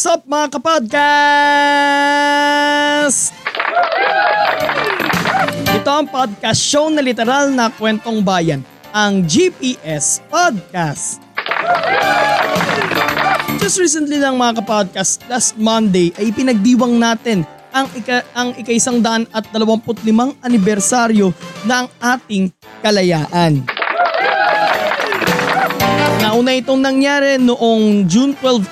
What is up mga kapodcast? Ito ang podcast show na literal na kwentong bayan, ang GPS Podcast. Just recently lang mga kapodcast, last Monday ay pinagdiwang natin ang ika, ang ikaisang daan at dalawamput limang anibersaryo ng ating kalayaan. Nauna itong nangyari noong June 12,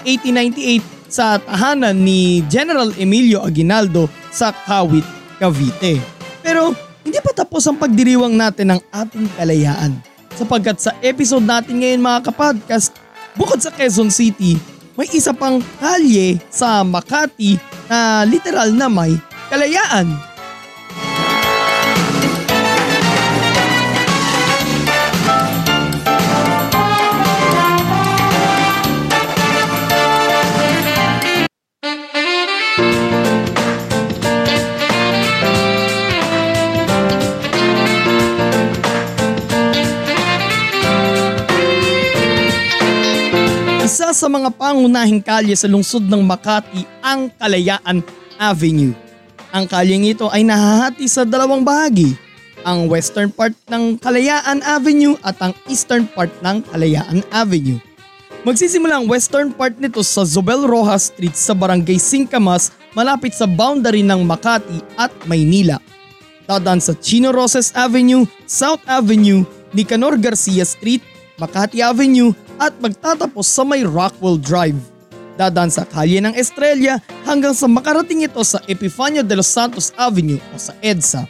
1898 sa tahanan ni General Emilio Aguinaldo sa Kawit, Cavite. Pero hindi pa tapos ang pagdiriwang natin ng ating kalayaan. Sapagkat sa episode natin ngayon mga kapodcast, bukod sa Quezon City, may isa pang kalye sa Makati na literal na may kalayaan. Isa sa mga pangunahing kalye sa lungsod ng Makati ang Kalayaan Avenue. Ang kalyeng ito ay nahahati sa dalawang bahagi, ang western part ng Kalayaan Avenue at ang eastern part ng Kalayaan Avenue. Magsisimula ang western part nito sa Zobel Rojas Street sa Barangay Singkamas malapit sa boundary ng Makati at Maynila. Dadaan sa Chino Roses Avenue, South Avenue, Nicanor Garcia Street, Makati Avenue at magtatapos sa may Rockwell Drive. Dadaan sa kalye ng Estrella hanggang sa makarating ito sa Epifanio de los Santos Avenue o sa EDSA.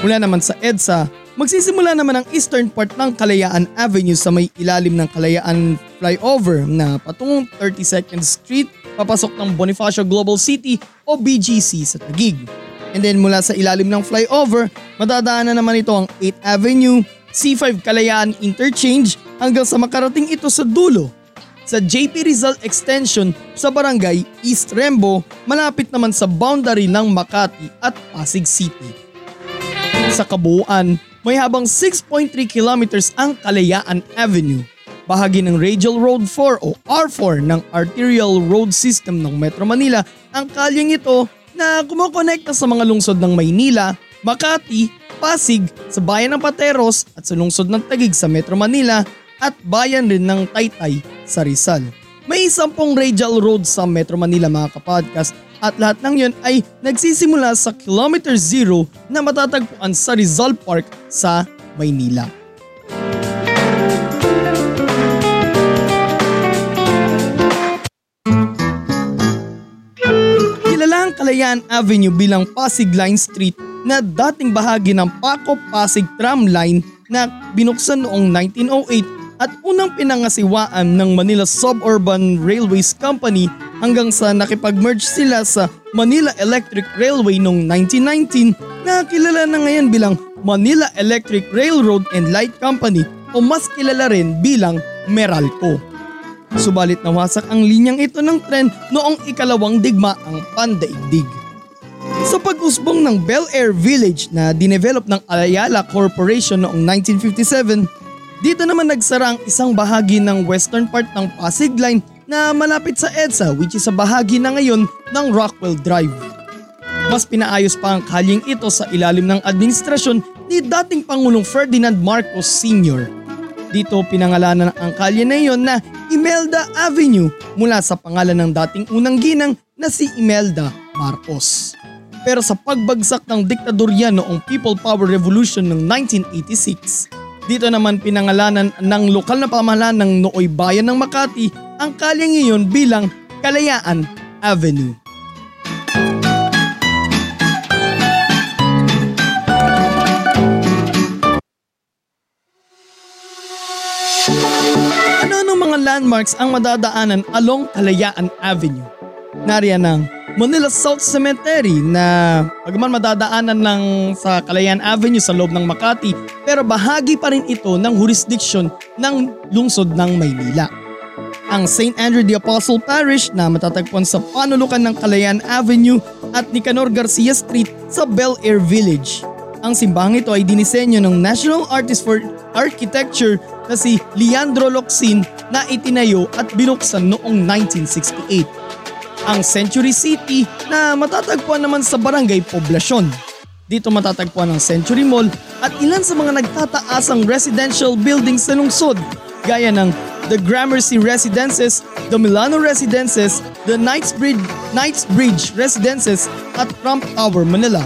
Mula naman sa EDSA, magsisimula naman ang eastern part ng Kalayaan Avenue sa may ilalim ng Kalayaan Flyover na patungong 32nd Street papasok ng Bonifacio Global City o BGC sa Taguig. And then mula sa ilalim ng flyover, madadaanan naman ito ang 8th Avenue, C5 Kalayaan Interchange hanggang sa makarating ito sa dulo. Sa JP Rizal Extension sa Barangay East Rembo, malapit naman sa boundary ng Makati at Pasig City. Sa kabuuan, may habang 6.3 kilometers ang Kalayaan Avenue. Bahagi ng Radial Road 4 o R4 ng Arterial Road System ng Metro Manila ang kalyeng ito na kumokonekta sa mga lungsod ng Maynila, Makati, Pasig, sa bayan ng Pateros at sa lungsod ng Tagig sa Metro Manila at bayan rin ng Taytay sa Rizal. May sampung radial road sa Metro Manila mga kapodcast at lahat ng yon ay nagsisimula sa kilometer zero na matatagpuan sa Rizal Park sa Maynila. Kilala ang Kalayaan Avenue bilang Pasig Line Street na dating bahagi ng Paco Pasig Tram Line na binuksan noong 1908 at unang pinangasiwaan ng Manila Suburban Railways Company hanggang sa nakipag-merge sila sa Manila Electric Railway noong 1919 na kilala na ngayon bilang Manila Electric Railroad and Light Company o mas kilala rin bilang Meralco. Subalit nawasak ang linyang ito ng tren noong ikalawang digma ang pandaigdig. Sa pag-usbong ng Bel Air Village na dinevelop ng Ayala Corporation noong 1957, dito naman nagsara ang isang bahagi ng western part ng Pasig Line na malapit sa EDSA which is sa bahagi na ngayon ng Rockwell Drive. Mas pinaayos pa ang kalyeng ito sa ilalim ng administrasyon ni dating Pangulong Ferdinand Marcos Sr. Dito pinangalanan ang kalye na iyon na Imelda Avenue mula sa pangalan ng dating unang ginang na si Imelda Marcos pero sa pagbagsak ng diktadorya noong People Power Revolution ng 1986. Dito naman pinangalanan ng lokal na pamahalaan ng Nooy Bayan ng Makati ang kalyang iyon bilang Kalayaan Avenue. Ano ng mga landmarks ang madadaanan along Kalayaan Avenue? Nariyan ang Manila South Cemetery na pagman madadaanan lang sa Kalayaan Avenue sa loob ng Makati pero bahagi pa rin ito ng jurisdiction ng lungsod ng Maynila. Ang St. Andrew the Apostle Parish na matatagpuan sa panulukan ng Kalayaan Avenue at Nicanor Garcia Street sa Bel Air Village. Ang simbahang ito ay dinisenyo ng National Artist for Architecture na si Leandro Locsin na itinayo at binuksan noong 1968 ang Century City na matatagpuan naman sa Barangay Poblasyon. Dito matatagpuan ang Century Mall at ilan sa mga nagtataasang residential buildings sa lungsod gaya ng the Gramercy Residences, the Milano Residences, the Knightsbridge, Knightsbridge Residences at Trump Tower, Manila.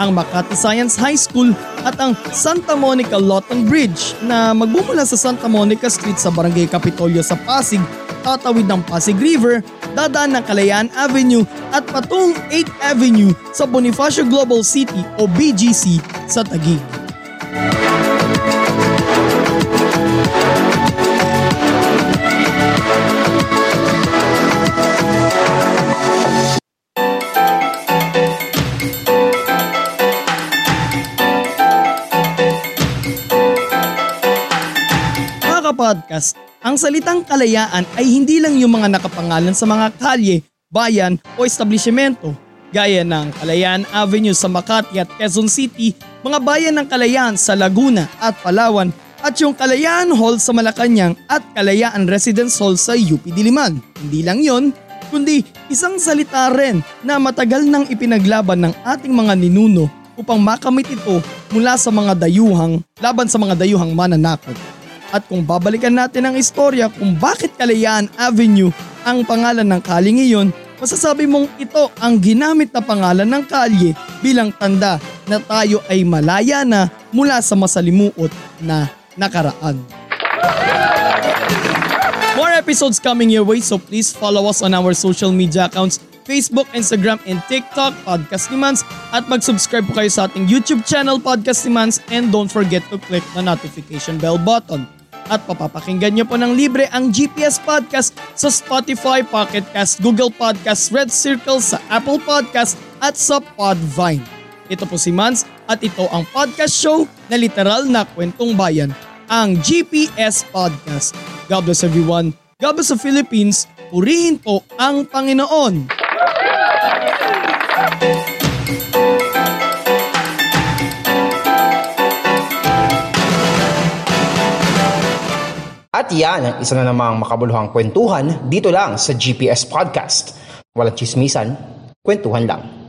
Ang Makati Science High School at ang Santa Monica Lawton Bridge na magbumula sa Santa Monica Street sa Barangay Capitolio sa Pasig, tatawid ng Pasig River dadaan ng Kalayaan Avenue at patungong 8th Avenue sa Bonifacio Global City o BGC sa Taguig. Podcast, ang salitang kalayaan ay hindi lang yung mga nakapangalan sa mga kalye, bayan o establishmento gaya ng Kalayaan Avenue sa Makati at Quezon City, mga bayan ng Kalayaan sa Laguna at Palawan at yung Kalayaan Hall sa Malacanang at Kalayaan Residence Hall sa UP Diliman. Hindi lang yon, kundi isang salita rin na matagal nang ipinaglaban ng ating mga ninuno upang makamit ito mula sa mga dayuhang laban sa mga dayuhang mananakot. At kung babalikan natin ang istorya kung bakit Kalayaan Avenue ang pangalan ng kalye ngayon, masasabi mong ito ang ginamit na pangalan ng kalye bilang tanda na tayo ay malaya na mula sa masalimuot na nakaraan. More episodes coming your way so please follow us on our social media accounts Facebook, Instagram, and TikTok, Podcast ni Mans. At mag-subscribe po kayo sa ating YouTube channel, Podcast ni Mans. And don't forget to click the notification bell button. At papapakinggan nyo po ng libre ang GPS Podcast sa Spotify, Pocket Cast, Google Podcast, Red Circle, sa Apple Podcast at sa Podvine. Ito po si Mans at ito ang podcast show na literal na kwentong bayan, ang GPS Podcast. God bless everyone. God bless the Philippines. Purihin po ang Panginoon. At yan ang isa na namang makabuluhang kwentuhan dito lang sa GPS Podcast. Walang chismisan, kwentuhan lang.